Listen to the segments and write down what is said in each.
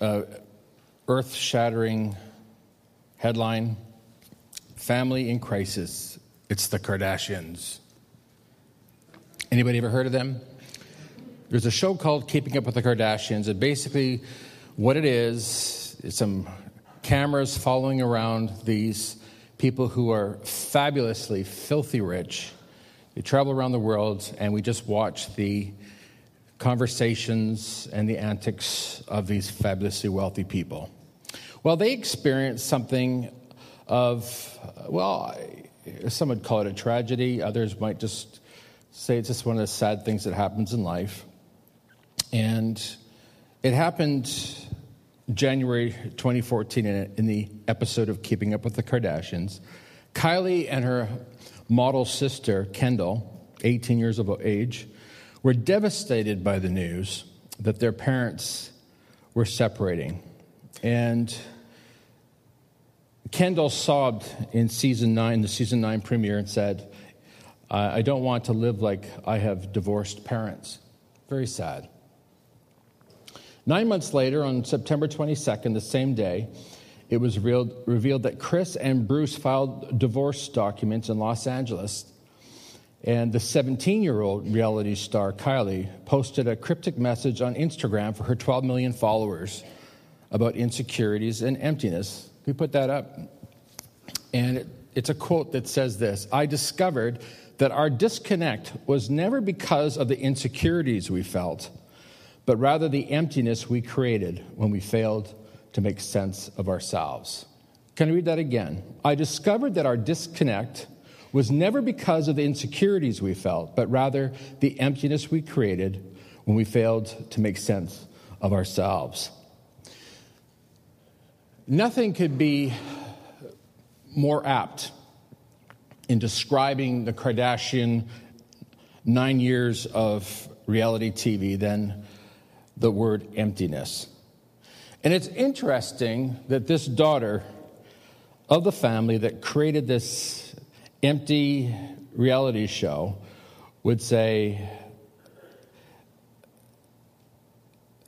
uh, earth shattering headline Family in Crisis. It's the Kardashians. Anybody ever heard of them? There's a show called Keeping Up with the Kardashians, and basically, what it is, is some cameras following around these people who are fabulously filthy rich. They travel around the world, and we just watch the conversations and the antics of these fabulously wealthy people. Well, they experienced something of, well, some would call it a tragedy, others might just say it's just one of the sad things that happens in life. And it happened January 2014 in the episode of Keeping Up with the Kardashians. Kylie and her model sister, Kendall, 18 years of age, were devastated by the news that their parents were separating. And Kendall sobbed in season nine, the season nine premiere, and said, I don't want to live like I have divorced parents. Very sad. Nine months later, on September 22nd, the same day, it was revealed, revealed that Kris and Bruce filed divorce documents in Los Angeles and the 17 year old reality star Kylie posted a cryptic message on Instagram for her 12 million followers about insecurities and emptiness. We put that up. And it, it's a quote that says this I discovered that our disconnect was never because of the insecurities we felt, but rather the emptiness we created when we failed to make sense of ourselves. Can I read that again? I discovered that our disconnect was never because of the insecurities we felt, but rather the emptiness we created when we failed to make sense of ourselves. Nothing could be more apt in describing the Kardashian nine years of reality TV than the word emptiness. And it's interesting that this daughter of the family that created this empty reality show would say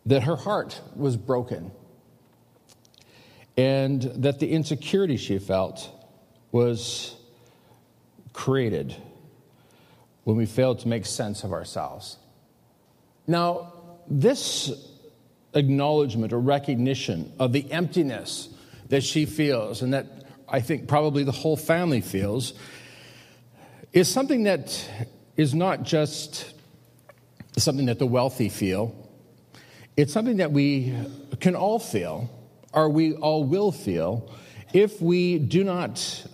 that her heart was broken and that the insecurity she felt was created when we failed to make sense of ourselves. Now, this acknowledgement or recognition of the emptiness that she feels and that I think probably the whole family feels is something that is not just something that the wealthy feel, it's something that we can all feel, or we all will feel, if we do not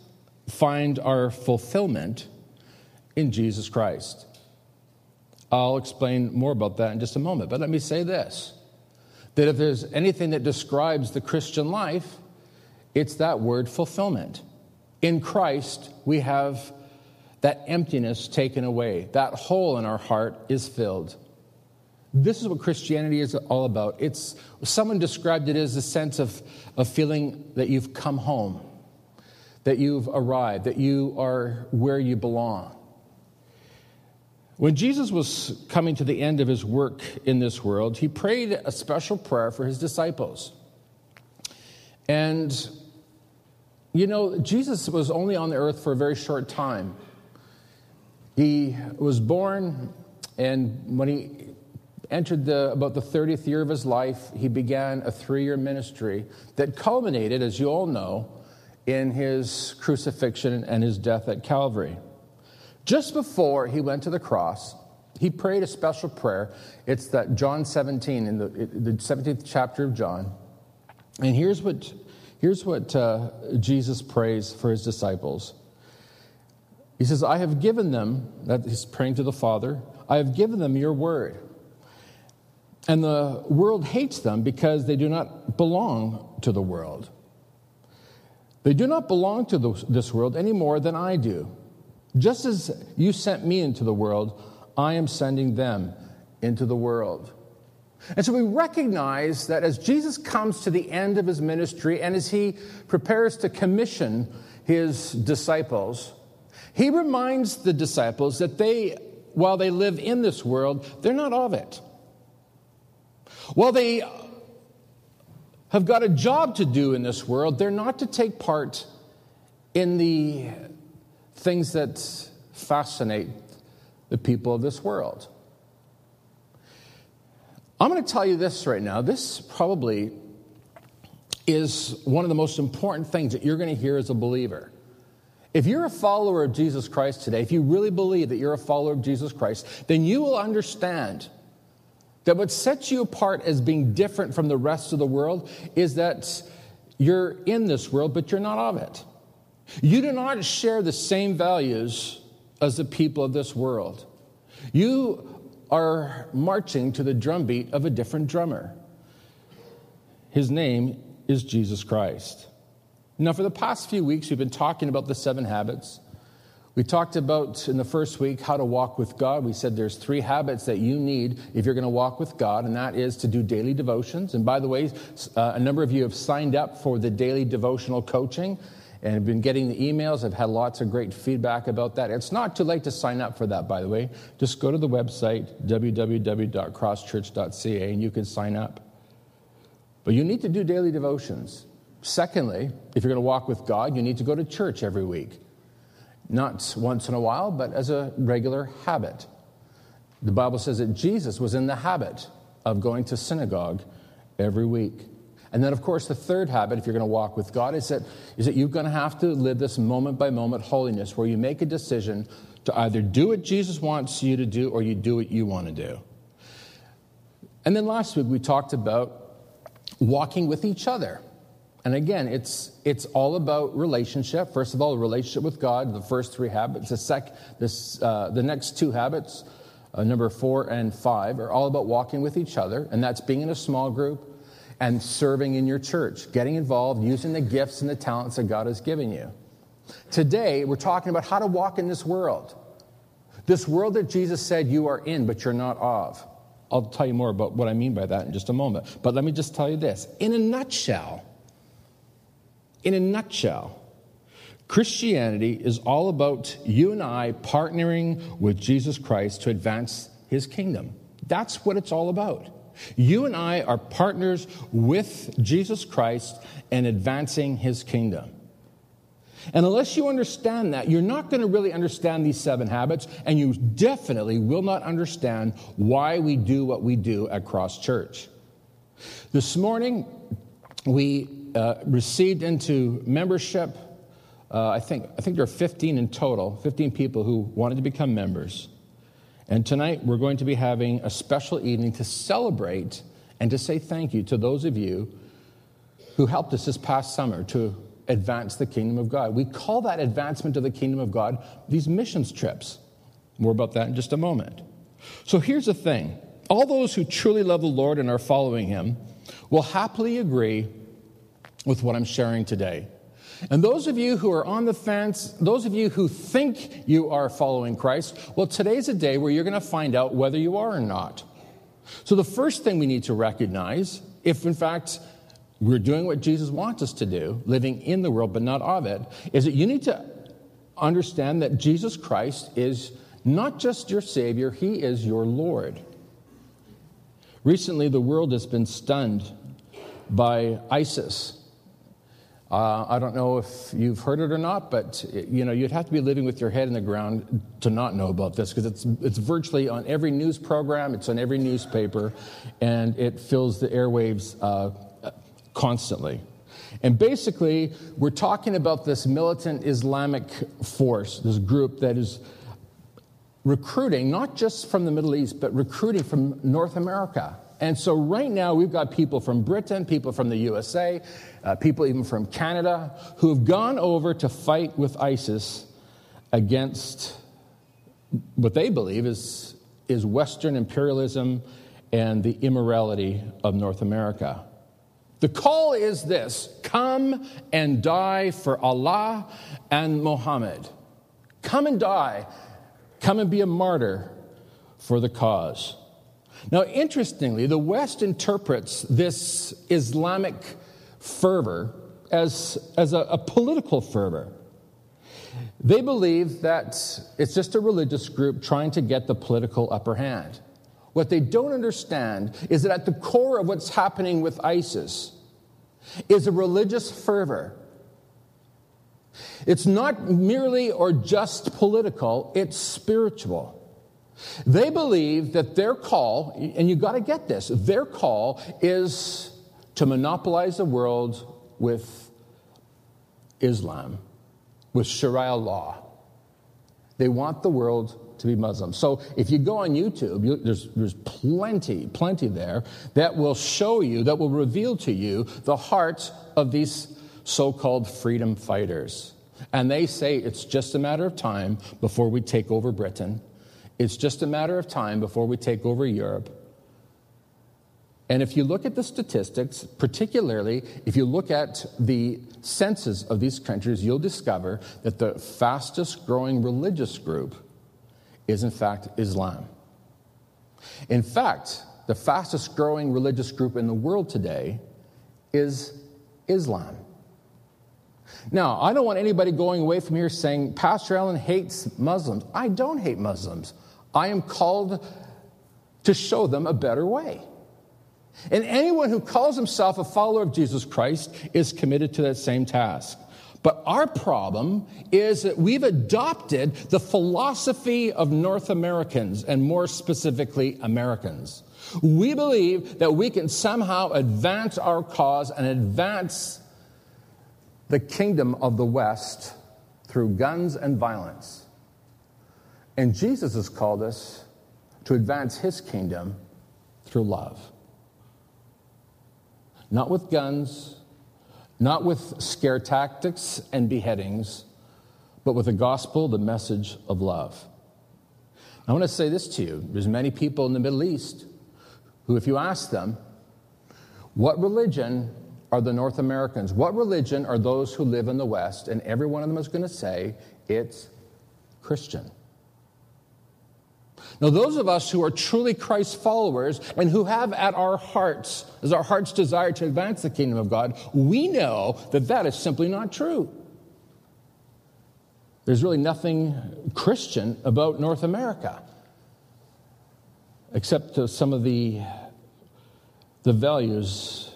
find our fulfillment in Jesus Christ. I'll explain more about that in just a moment, but let me say this that if there's anything that describes the Christian life, it's that word fulfillment. In Christ, we have that emptiness taken away. That hole in our heart is filled. This is what Christianity is all about. It's someone described it as a sense of, of feeling that you've come home, that you've arrived, that you are where you belong. When Jesus was coming to the end of his work in this world, he prayed a special prayer for his disciples. And, you know, Jesus was only on the earth for a very short time. He was born, and when he entered the, about the 30th year of his life, he began a three year ministry that culminated, as you all know, in his crucifixion and his death at Calvary. Just before he went to the cross, he prayed a special prayer. It's that John 17, in the, the 17th chapter of John. And here's what, here's what uh, Jesus prays for his disciples. He says, I have given them, that he's praying to the Father, I have given them your word. And the world hates them because they do not belong to the world. They do not belong to this world any more than I do. Just as you sent me into the world, I am sending them into the world. And so we recognize that as Jesus comes to the end of his ministry and as he prepares to commission his disciples, he reminds the disciples that they, while they live in this world, they're not of it. While they have got a job to do in this world. They're not to take part in the things that fascinate the people of this world. I'm going to tell you this right now. This probably is one of the most important things that you're going to hear as a believer. If you're a follower of Jesus Christ today, if you really believe that you're a follower of Jesus Christ, then you will understand that what sets you apart as being different from the rest of the world is that you're in this world, but you're not of it. You do not share the same values as the people of this world. You are marching to the drumbeat of a different drummer. His name is Jesus Christ. Now, for the past few weeks, we've been talking about the seven habits. We talked about in the first week how to walk with God. We said there's three habits that you need if you're going to walk with God, and that is to do daily devotions. And by the way, uh, a number of you have signed up for the daily devotional coaching and I've been getting the emails. I've had lots of great feedback about that. It's not too late to sign up for that, by the way. Just go to the website, www.crosschurch.ca, and you can sign up. But you need to do daily devotions. Secondly, if you're going to walk with God, you need to go to church every week. Not once in a while, but as a regular habit. The Bible says that Jesus was in the habit of going to synagogue every week. And then, of course, the third habit, if you're going to walk with God, is that, is that you're going to have to live this moment by moment holiness where you make a decision to either do what Jesus wants you to do or you do what you want to do. And then last week, we talked about walking with each other. And again, it's, it's all about relationship. First of all, relationship with God, the first three habits. The, sec, this, uh, the next two habits, uh, number four and five, are all about walking with each other, and that's being in a small group and serving in your church, getting involved, using the gifts and the talents that God has given you. Today, we're talking about how to walk in this world. This world that Jesus said you are in, but you're not of. I'll tell you more about what I mean by that in just a moment. But let me just tell you this. In a nutshell, in a nutshell, Christianity is all about you and I partnering with Jesus Christ to advance his kingdom. That's what it's all about. You and I are partners with Jesus Christ in advancing his kingdom. And unless you understand that, you're not going to really understand these seven habits, and you definitely will not understand why we do what we do at Cross Church. This morning, we uh, received into membership, uh, I, think, I think there are 15 in total, 15 people who wanted to become members. And tonight we're going to be having a special evening to celebrate and to say thank you to those of you who helped us this past summer to advance the kingdom of God. We call that advancement of the kingdom of God these missions trips. More about that in just a moment. So here's the thing all those who truly love the Lord and are following him will happily agree with what I'm sharing today. And those of you who are on the fence, those of you who think you are following Christ, well, today's a day where you're going to find out whether you are or not. So, the first thing we need to recognize, if in fact we're doing what Jesus wants us to do, living in the world but not of it, is that you need to understand that Jesus Christ is not just your Savior, He is your Lord. Recently, the world has been stunned by ISIS uh, I don't know if you've heard it or not, but you know you'd have to be living with your head in the ground to not know about this because it's it's virtually on every news program, it's on every newspaper, and it fills the airwaves uh, constantly. And basically, we're talking about this militant Islamic force, this group that is recruiting not just from the Middle East, but recruiting from North America. And so, right now, we've got people from Britain, people from the USA, uh, people even from Canada, who have gone over to fight with ISIS against what they believe is, is Western imperialism and the immorality of North America. The call is this come and die for Allah and Muhammad. Come and die. Come and be a martyr for the cause. Now, interestingly, the West interprets this Islamic fervor as, as a, a political fervor. They believe that it's just a religious group trying to get the political upper hand. What they don't understand is that at the core of what's happening with ISIS is a religious fervor. It's not merely or just political, it's spiritual. They believe that their call, and you've got to get this, their call is to monopolize the world with Islam, with Sharia law. They want the world to be Muslim. So if you go on YouTube, you, there's, there's plenty, plenty there that will show you, that will reveal to you the hearts of these so called freedom fighters. And they say it's just a matter of time before we take over Britain. It's just a matter of time before we take over Europe. And if you look at the statistics, particularly if you look at the census of these countries, you'll discover that the fastest growing religious group is, in fact, Islam. In fact, the fastest growing religious group in the world today is Islam. Now, I don't want anybody going away from here saying, Pastor Allen hates Muslims. I don't hate Muslims. I am called to show them a better way. And anyone who calls himself a follower of Jesus Christ is committed to that same task. But our problem is that we've adopted the philosophy of North Americans, and more specifically, Americans. We believe that we can somehow advance our cause and advance the kingdom of the West through guns and violence. And Jesus has called us to advance his kingdom through love. Not with guns, not with scare tactics and beheadings, but with the gospel, the message of love. I want to say this to you. There's many people in the Middle East who, if you ask them, what religion are the North Americans? What religion are those who live in the West? And every one of them is going to say, it's Christian. Now, those of us who are truly Christ followers and who have at our hearts, as our heart's desire to advance the kingdom of God, we know that that is simply not true. There's really nothing Christian about North America, except some of the, the values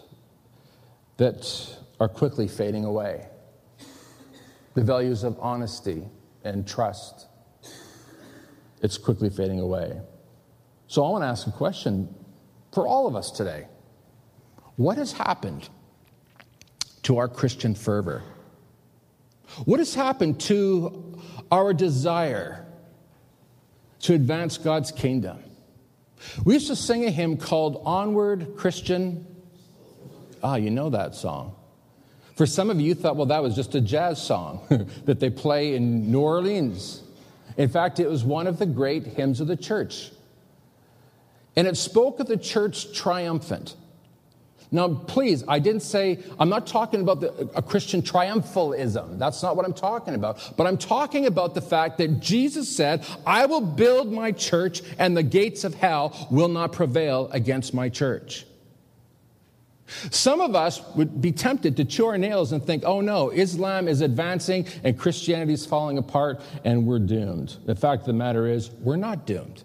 that are quickly fading away the values of honesty and trust it's quickly fading away. So I want to ask a question for all of us today. What has happened to our Christian fervor? What has happened to our desire to advance God's kingdom? We used to sing a hymn called Onward Christian. Ah, you know that song. For some of you, you thought, well, that was just a jazz song that they play in New Orleans. In fact, it was one of the great hymns of the church. And it spoke of the church triumphant. Now, please, I didn't say, I'm not talking about the, a Christian triumphalism. That's not what I'm talking about. But I'm talking about the fact that Jesus said, I will build my church and the gates of hell will not prevail against my church. Some of us would be tempted to chew our nails and think, oh no, Islam is advancing and Christianity is falling apart and we're doomed. The fact of the matter is, we're not doomed.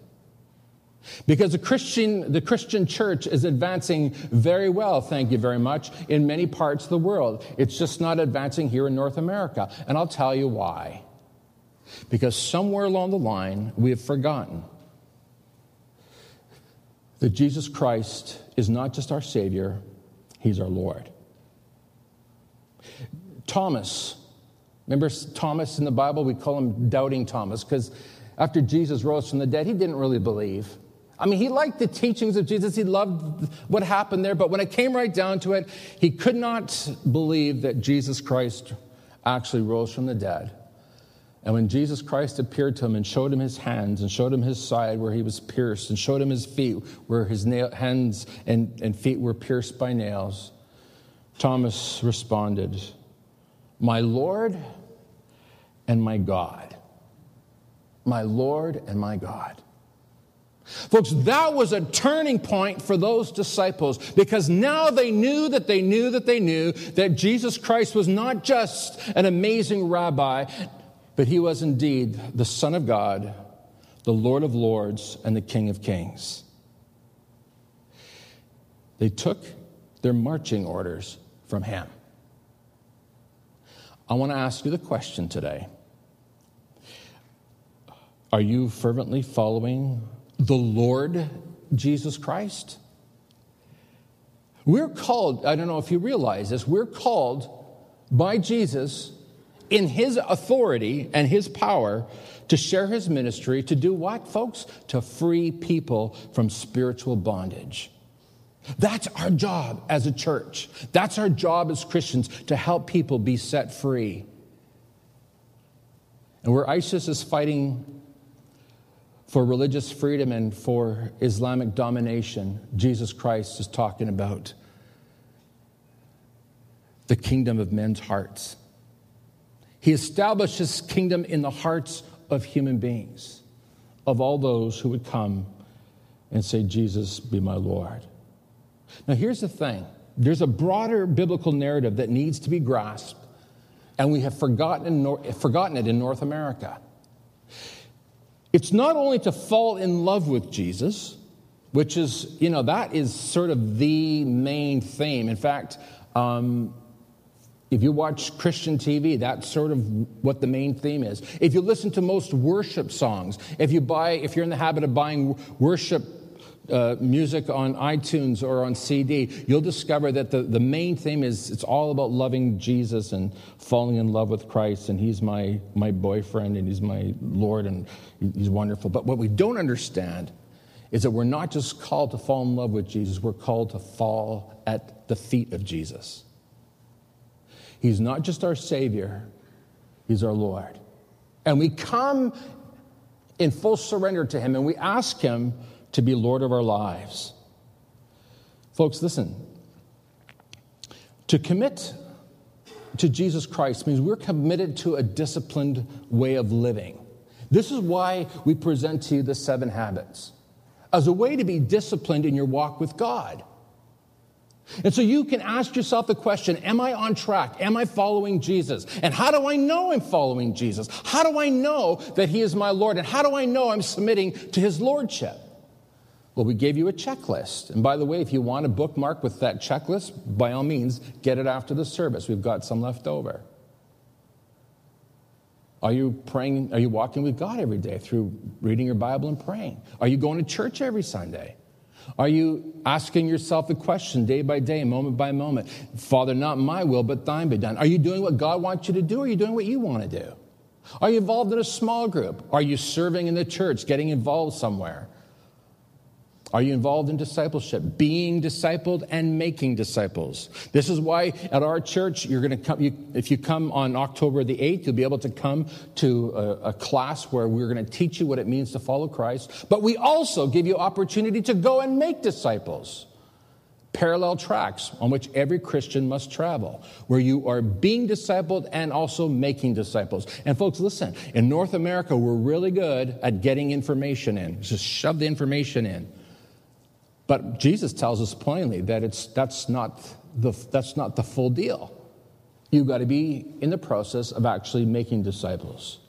Because the Christian, the Christian church is advancing very well, thank you very much, in many parts of the world. It's just not advancing here in North America. And I'll tell you why. Because somewhere along the line, we have forgotten that Jesus Christ is not just our Savior, He's our Lord. Thomas, remember Thomas in the Bible? We call him Doubting Thomas because after Jesus rose from the dead, he didn't really believe. I mean, he liked the teachings of Jesus. He loved what happened there. But when it came right down to it, he could not believe that Jesus Christ actually rose from the dead. And when Jesus Christ appeared to him and showed him his hands and showed him his side where he was pierced and showed him his feet where his nail, hands and, and feet were pierced by nails, Thomas responded, My Lord and my God. My Lord and my God. Folks, that was a turning point for those disciples because now they knew that they knew that they knew that Jesus Christ was not just an amazing rabbi. But he was indeed the Son of God, the Lord of Lords, and the King of Kings. They took their marching orders from Him. I want to ask you the question today Are you fervently following the Lord Jesus Christ? We're called, I don't know if you realize this, we're called by Jesus in his authority and his power to share his ministry to do what, folks? To free people from spiritual bondage. That's our job as a church. That's our job as Christians to help people be set free. And where ISIS is fighting for religious freedom and for Islamic domination, Jesus Christ is talking about the kingdom of men's hearts. He established his kingdom in the hearts of human beings, of all those who would come and say, Jesus, be my Lord. Now, here's the thing there's a broader biblical narrative that needs to be grasped, and we have forgotten, forgotten it in North America. It's not only to fall in love with Jesus, which is, you know, that is sort of the main theme. In fact, um, if you watch Christian TV, that's sort of what the main theme is. If you listen to most worship songs, if you buy, if you're in the habit of buying worship uh, music on iTunes or on CD, you'll discover that the, the main theme is it's all about loving Jesus and falling in love with Christ, and He's my, my boyfriend and He's my Lord and He's wonderful. But what we don't understand is that we're not just called to fall in love with Jesus, we're called to fall at the feet of Jesus. He's not just our Savior, He's our Lord. And we come in full surrender to Him and we ask Him to be Lord of our lives. Folks, listen. To commit to Jesus Christ means we're committed to a disciplined way of living. This is why we present to you the seven habits as a way to be disciplined in your walk with God. And so you can ask yourself the question Am I on track? Am I following Jesus? And how do I know I'm following Jesus? How do I know that He is my Lord? And how do I know I'm submitting to His Lordship? Well, we gave you a checklist. And by the way, if you want a bookmark with that checklist, by all means, get it after the service. We've got some left over. Are you praying? Are you walking with God every day through reading your Bible and praying? Are you going to church every Sunday? Are you asking yourself the question day by day, moment by moment, Father, not my will, but thine be done? Are you doing what God wants you to do, or are you doing what you want to do? Are you involved in a small group? Are you serving in the church, getting involved somewhere? Are you involved in discipleship, being discipled and making disciples? This is why at our church, you're going to come, you, if you come on October the 8th, you'll be able to come to a, a class where we're going to teach you what it means to follow Christ. But we also give you opportunity to go and make disciples parallel tracks on which every Christian must travel, where you are being discipled and also making disciples. And folks, listen, in North America, we're really good at getting information in. Just shove the information in. But Jesus tells us plainly that it's, that's, not the, that's not the full deal. You've got to be in the process of actually making disciples.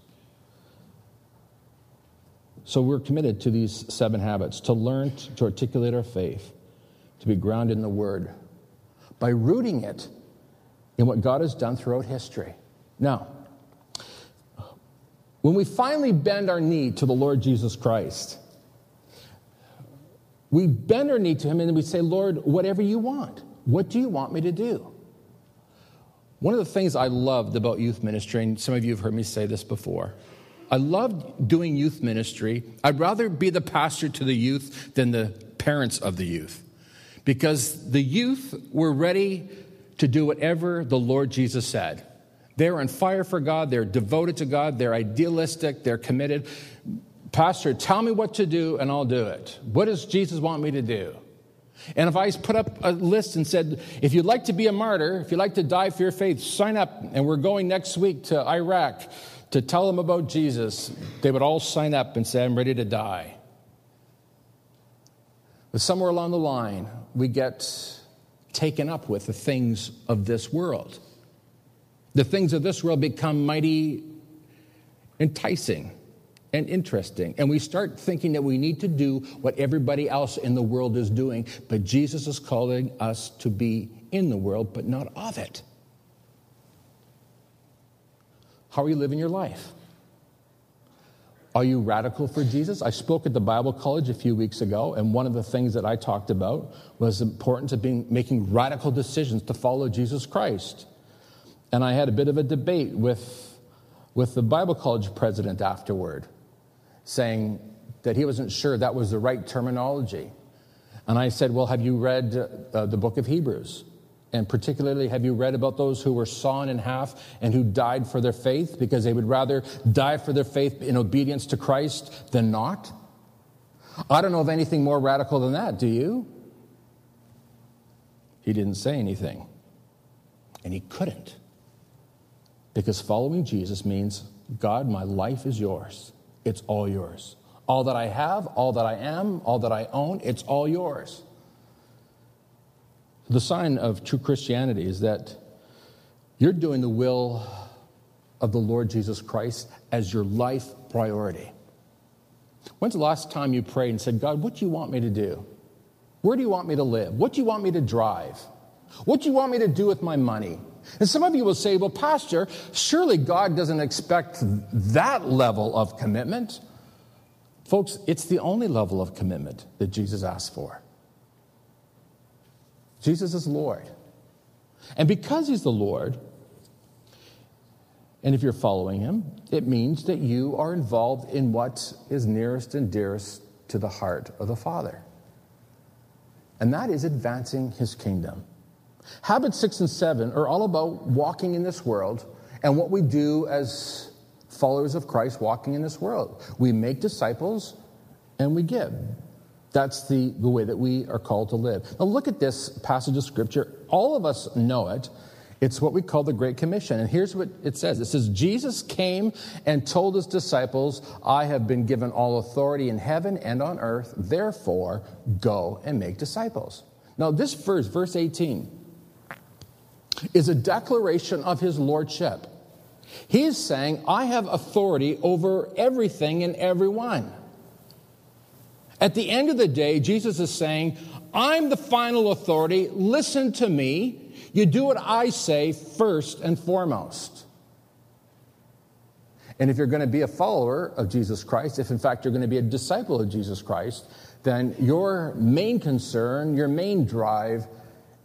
So we're committed to these seven habits to learn to articulate our faith, to be grounded in the Word, by rooting it in what God has done throughout history. Now, when we finally bend our knee to the Lord Jesus Christ, we bend our knee to Him and we say, Lord, whatever you want, what do you want me to do? One of the things I loved about youth ministry, and some of you have heard me say this before, I loved doing youth ministry. I'd rather be the pastor to the youth than the parents of the youth because the youth were ready to do whatever the Lord Jesus said. They're on fire for God, they're devoted to God, they're idealistic, they're committed. Pastor, tell me what to do and I'll do it. What does Jesus want me to do? And if I put up a list and said, if you'd like to be a martyr, if you'd like to die for your faith, sign up. And we're going next week to Iraq to tell them about Jesus, they would all sign up and say, I'm ready to die. But somewhere along the line, we get taken up with the things of this world. The things of this world become mighty enticing and interesting. And we start thinking that we need to do what everybody else in the world is doing. But Jesus is calling us to be in the world, but not of it. How are you living your life? Are you radical for Jesus? I spoke at the Bible College a few weeks ago, and one of the things that I talked about was the importance of being, making radical decisions to follow Jesus Christ. And I had a bit of a debate with, with the Bible College president afterward, saying that he wasn't sure that was the right terminology. And I said, Well, have you read uh, the book of Hebrews? And particularly, have you read about those who were sawn in half and who died for their faith because they would rather die for their faith in obedience to Christ than not? I don't know of anything more radical than that, do you? He didn't say anything. And he couldn't. Because following Jesus means, God, my life is yours. It's all yours. All that I have, all that I am, all that I own, it's all yours. The sign of true Christianity is that you're doing the will of the Lord Jesus Christ as your life priority. When's the last time you prayed and said, God, what do you want me to do? Where do you want me to live? What do you want me to drive? What do you want me to do with my money? And some of you will say, well, Pastor, surely God doesn't expect that level of commitment. Folks, it's the only level of commitment that Jesus asked for. Jesus is Lord. And because he's the Lord, and if you're following him, it means that you are involved in what is nearest and dearest to the heart of the Father. And that is advancing his kingdom. Habits six and seven are all about walking in this world and what we do as followers of Christ walking in this world. We make disciples and we give. That's the, the way that we are called to live. Now, look at this passage of Scripture. All of us know it. It's what we call the Great Commission. And here's what it says it says, Jesus came and told his disciples, I have been given all authority in heaven and on earth. Therefore, go and make disciples. Now, this verse, verse 18, is a declaration of his lordship. He is saying, I have authority over everything and everyone. At the end of the day, Jesus is saying, I'm the final authority. Listen to me. You do what I say first and foremost. And if you're going to be a follower of Jesus Christ, if in fact you're going to be a disciple of Jesus Christ, then your main concern, your main drive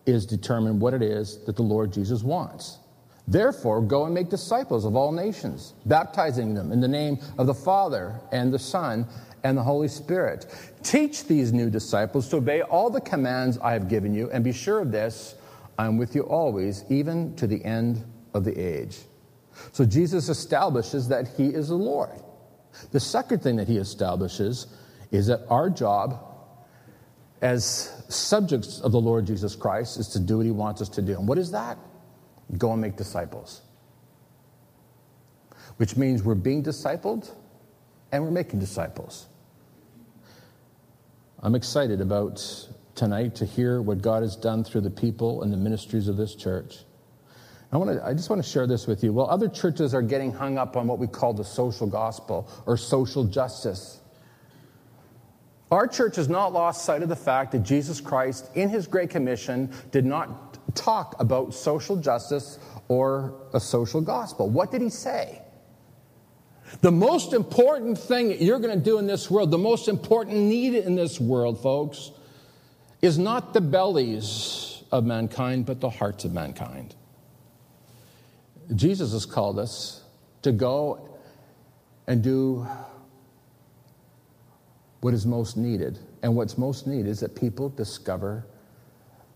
is determine what it is that the Lord Jesus wants. Therefore, go and make disciples of all nations, baptizing them in the name of the Father and the Son and the Holy Spirit. Teach these new disciples to obey all the commands I have given you, and be sure of this I am with you always, even to the end of the age. So Jesus establishes that he is the Lord. The second thing that he establishes is that our job as subjects of the Lord Jesus Christ is to do what he wants us to do. And what is that? Go and make disciples. Which means we're being discipled and we're making disciples. I'm excited about tonight to hear what God has done through the people and the ministries of this church. I, want to, I just want to share this with you. Well, other churches are getting hung up on what we call the social gospel or social justice. Our church has not lost sight of the fact that Jesus Christ, in his Great Commission, did not talk about social justice or a social gospel. What did he say? The most important thing that you're going to do in this world, the most important need in this world, folks, is not the bellies of mankind, but the hearts of mankind. Jesus has called us to go and do what is most needed. And what's most needed is that people discover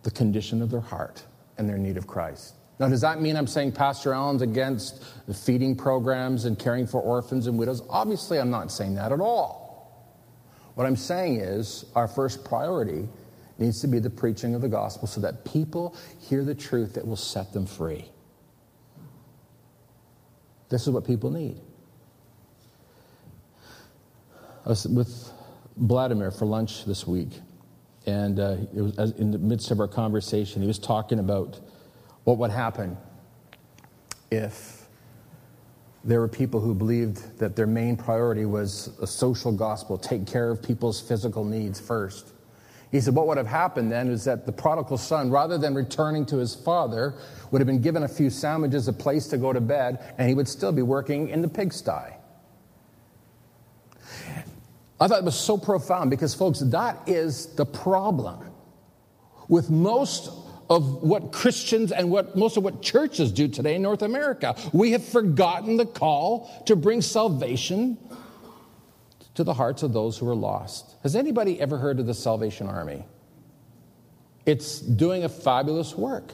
the condition of their heart and their need of Christ. Now, does that mean I'm saying Pastor Allen's against feeding programs and caring for orphans and widows? Obviously, I'm not saying that at all. What I'm saying is our first priority needs to be the preaching of the gospel so that people hear the truth that will set them free. This is what people need. I was with Vladimir for lunch this week, and uh, it was in the midst of our conversation, he was talking about what would happen if there were people who believed that their main priority was a social gospel, take care of people's physical needs first. He said, What would have happened then is that the prodigal son, rather than returning to his father, would have been given a few sandwiches, a place to go to bed, and he would still be working in the pigsty. I thought it was so profound because, folks, that is the problem with most of what Christians and what most of what churches do today in North America. We have forgotten the call to bring salvation to the hearts of those who are lost. Has anybody ever heard of the Salvation Army? It's doing a fabulous work.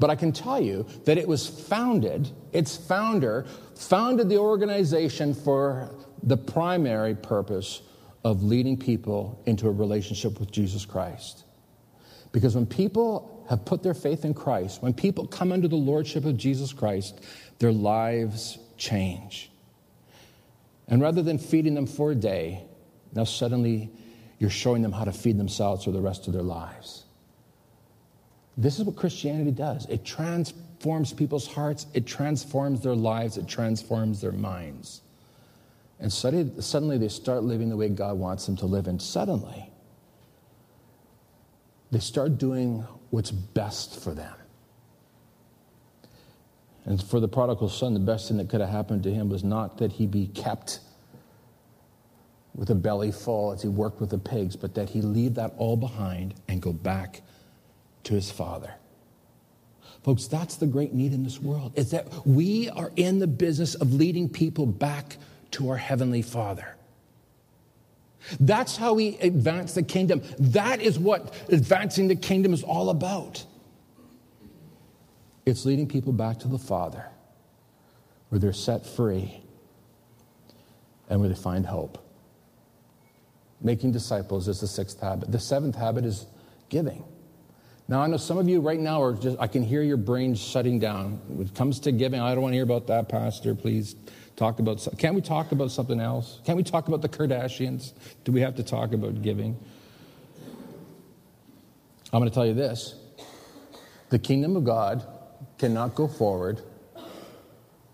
But I can tell you that it was founded, its founder founded the organization for the primary purpose of leading people into a relationship with Jesus Christ. Because when people have put their faith in Christ, when people come under the lordship of Jesus Christ, their lives change. And rather than feeding them for a day, now suddenly you're showing them how to feed themselves for the rest of their lives. This is what Christianity does it transforms people's hearts, it transforms their lives, it transforms their minds. And suddenly, they start living the way God wants them to live. And suddenly, they start doing what's best for them. And for the prodigal son, the best thing that could have happened to him was not that he be kept with a belly full as he worked with the pigs, but that he leave that all behind and go back to his father. Folks, that's the great need in this world, is that we are in the business of leading people back to our Heavenly Father. That's how we advance the kingdom. That is what advancing the kingdom is all about. It's leading people back to the Father, where they're set free and where they find hope. Making disciples is the sixth habit. The seventh habit is giving. Now, I know some of you right now are just, I can hear your brains shutting down. When it comes to giving, I don't want to hear about that, Pastor. Please talk about, can't we talk about something else? Can't we talk about the Kardashians? Do we have to talk about giving? I'm going to tell you this the kingdom of God cannot go forward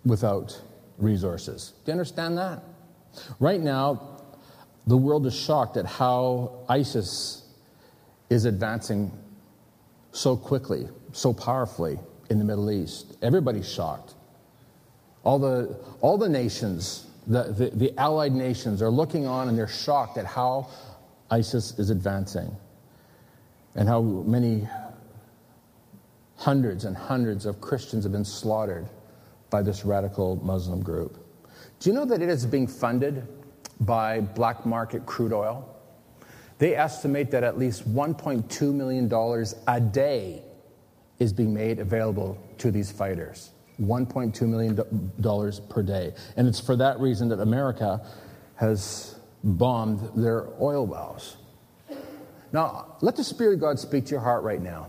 without resources. Do you understand that? Right now, the world is shocked at how ISIS is advancing so quickly, so powerfully in the Middle East. Everybody's shocked. All the, all the nations, the, the, the allied nations, are looking on and they're shocked at how ISIS is advancing and how many hundreds and hundreds of Christians have been slaughtered by this radical Muslim group. Do you know that it is being funded by black market crude oil? They estimate that at least $1.2 million a day is being made available to these fighters. $1.2 million per day. And it's for that reason that America has bombed their oil wells. Now, let the Spirit of God speak to your heart right now.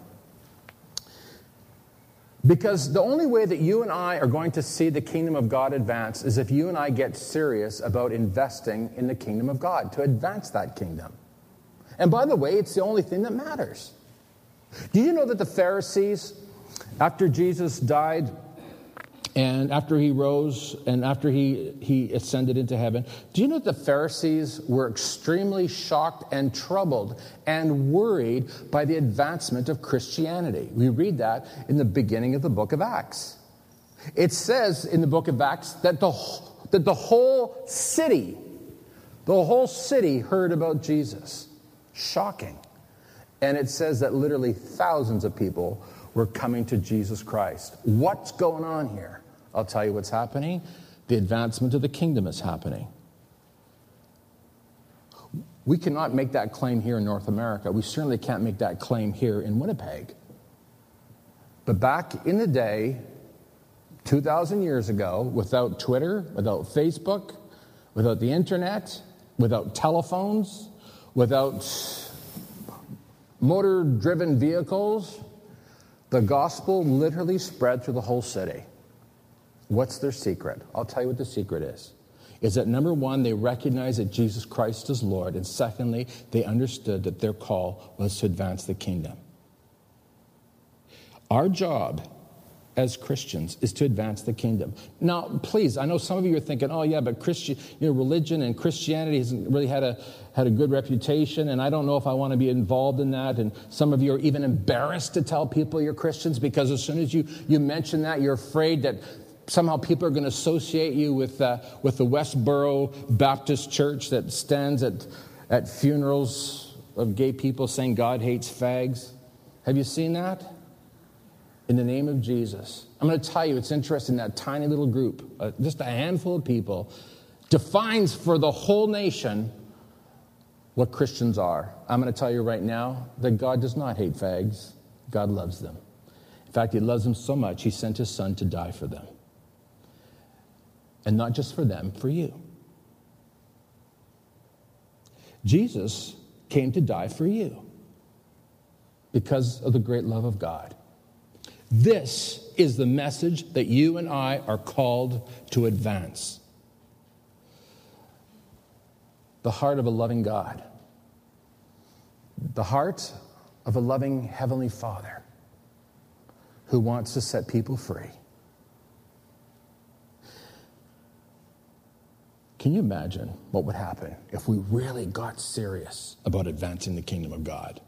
Because the only way that you and I are going to see the kingdom of God advance is if you and I get serious about investing in the kingdom of God to advance that kingdom. And by the way, it's the only thing that matters. Do you know that the Pharisees, after Jesus died and after he rose and after he, he ascended into heaven, do you know that the Pharisees were extremely shocked and troubled and worried by the advancement of Christianity? We read that in the beginning of the book of Acts. It says in the book of Acts that the, that the whole city, the whole city heard about Jesus. Shocking. And it says that literally thousands of people were coming to Jesus Christ. What's going on here? I'll tell you what's happening. The advancement of the kingdom is happening. We cannot make that claim here in North America. We certainly can't make that claim here in Winnipeg. But back in the day, 2,000 years ago, without Twitter, without Facebook, without the internet, without telephones, without motor driven vehicles, the gospel literally spread through the whole city. What's their secret? I'll tell you what the secret is. Is that number one, they recognized that Jesus Christ is Lord, and secondly, they understood that their call was to advance the kingdom. Our job as Christians is to advance the kingdom. Now, please, I know some of you are thinking, oh, yeah, but Christian, you know, religion and Christianity hasn't really had a, had a good reputation, and I don't know if I want to be involved in that. And some of you are even embarrassed to tell people you're Christians because as soon as you, you mention that, you're afraid that somehow people are going to associate you with, uh, with the Westboro Baptist Church that stands at, at funerals of gay people saying God hates fags. Have you seen that? in the name of Jesus. I'm going to tell you, it's interesting that tiny little group, uh, just a handful of people, defines for the whole nation what Christians are. I'm going to tell you right now that God does not hate fags, God loves them. In fact, He loves them so much, He sent His Son to die for them. And not just for them, for you. Jesus came to die for you because of the great love of God. This is the message that you and I are called to advance. The heart of a loving God, the heart of a loving Heavenly Father who wants to set people free. Can you imagine what would happen if we really got serious about advancing the kingdom of God?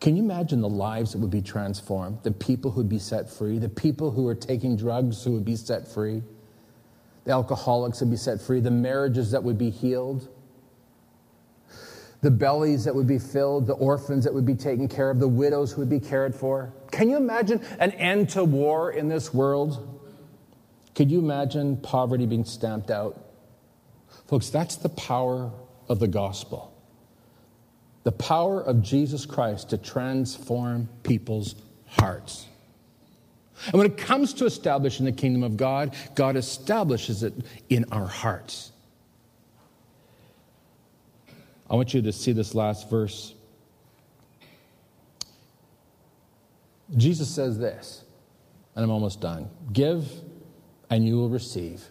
Can you imagine the lives that would be transformed? The people who would be set free, the people who are taking drugs who would be set free, the alcoholics would be set free, the marriages that would be healed, the bellies that would be filled, the orphans that would be taken care of, the widows who would be cared for. Can you imagine an end to war in this world? Could you imagine poverty being stamped out? Folks, that's the power of the gospel the power of Jesus Christ to transform people's hearts. And when it comes to establishing the kingdom of God, God establishes it in our hearts. I want you to see this last verse. Jesus says this, and I'm almost done Give, and you will receive.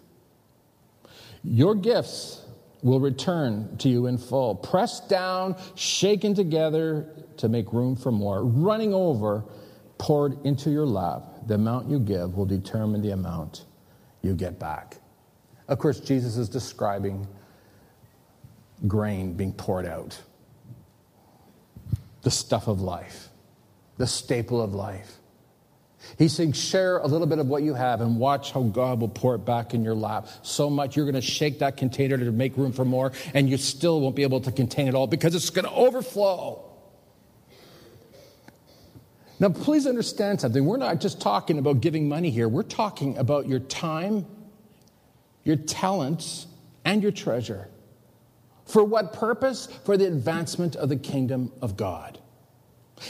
Your gifts will return to you in full, pressed down, shaken together to make room for more, running over, poured into your lap. The amount you give will determine the amount you get back. Of course, Jesus is describing grain being poured out, the stuff of life, the staple of life. He's saying, share a little bit of what you have and watch how God will pour it back in your lap. So much you're going to shake that container to make room for more, and you still won't be able to contain it all because it's going to overflow. Now, please understand something. We're not just talking about giving money here, we're talking about your time, your talents, and your treasure. For what purpose? For the advancement of the kingdom of God.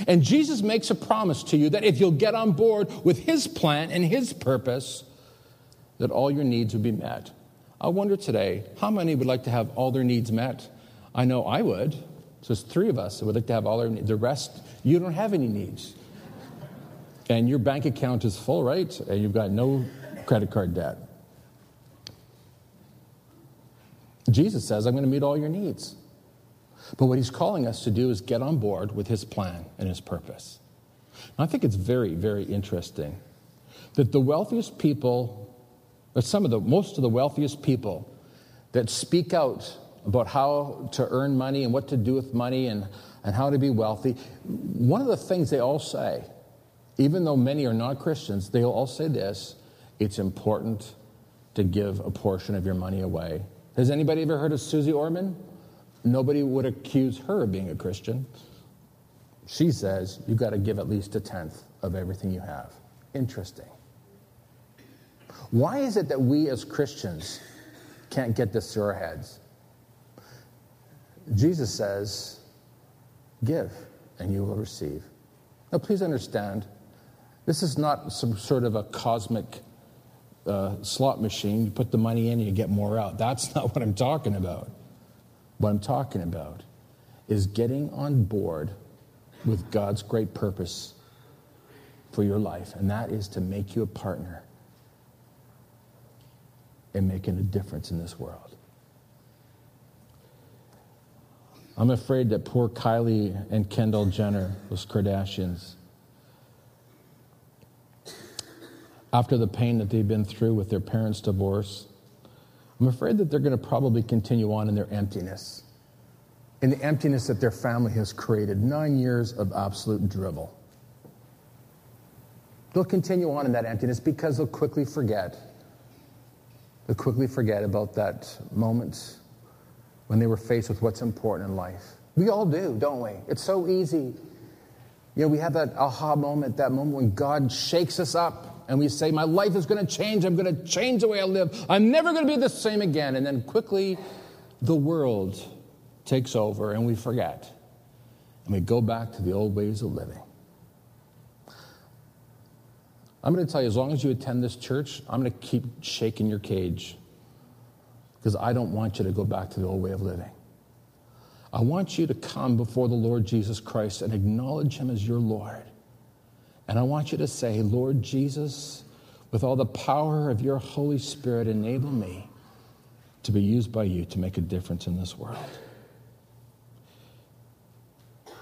And Jesus makes a promise to you that if you'll get on board with his plan and his purpose, that all your needs will be met. I wonder today, how many would like to have all their needs met? I know I would. So there's three of us that would like to have all our needs. The rest, you don't have any needs. And your bank account is full, right? And you've got no credit card debt. Jesus says, I'm going to meet all your needs. But what he's calling us to do is get on board with his plan and his purpose. And I think it's very, very interesting that the wealthiest people, or some of the most of the wealthiest people that speak out about how to earn money and what to do with money and, and how to be wealthy, one of the things they all say, even though many are not Christians, they all say this it's important to give a portion of your money away. Has anybody ever heard of Susie Orman? Nobody would accuse her of being a Christian. She says you've got to give at least a tenth of everything you have. Interesting. Why is it that we as Christians can't get this through our heads? Jesus says, Give, and you will receive. Now, please understand, this is not some sort of a cosmic uh, slot machine. You put the money in and you get more out. That's not what I'm talking about. What I'm talking about is getting on board with God's great purpose for your life, and that is to make you a partner in making a difference in this world. I'm afraid that poor Kylie and Kendall Jenner, those Kardashians, after the pain that they've been through with their parents' divorce, I'm afraid that they're going to probably continue on in their emptiness, in the emptiness that their family has created. Nine years of absolute drivel. They'll continue on in that emptiness because they'll quickly forget. They'll quickly forget about that moment when they were faced with what's important in life. We all do, don't we? It's so easy. You know, we have that aha moment, that moment when God shakes us up and we say, My life is going to change. I'm going to change the way I live. I'm never going to be the same again. And then quickly, the world takes over and we forget. And we go back to the old ways of living. I'm going to tell you, as long as you attend this church, I'm going to keep shaking your cage because I don't want you to go back to the old way of living. I want you to come before the Lord Jesus Christ and acknowledge him as your Lord. And I want you to say, Lord Jesus, with all the power of your Holy Spirit, enable me to be used by you to make a difference in this world.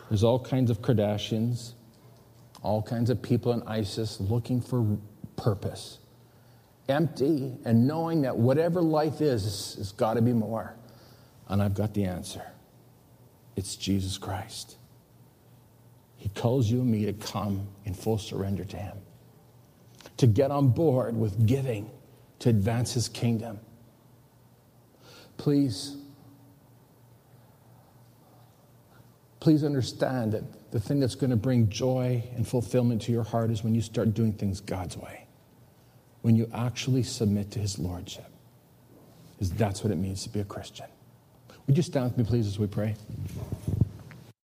There's all kinds of Kardashians, all kinds of people in ISIS looking for purpose, empty, and knowing that whatever life is, has got to be more. And I've got the answer it's Jesus Christ. He calls you and me to come in full surrender to Him, to get on board with giving to advance His kingdom. Please, please understand that the thing that's going to bring joy and fulfillment to your heart is when you start doing things God's way, when you actually submit to His Lordship. Because that's what it means to be a Christian. Would you stand with me, please, as we pray?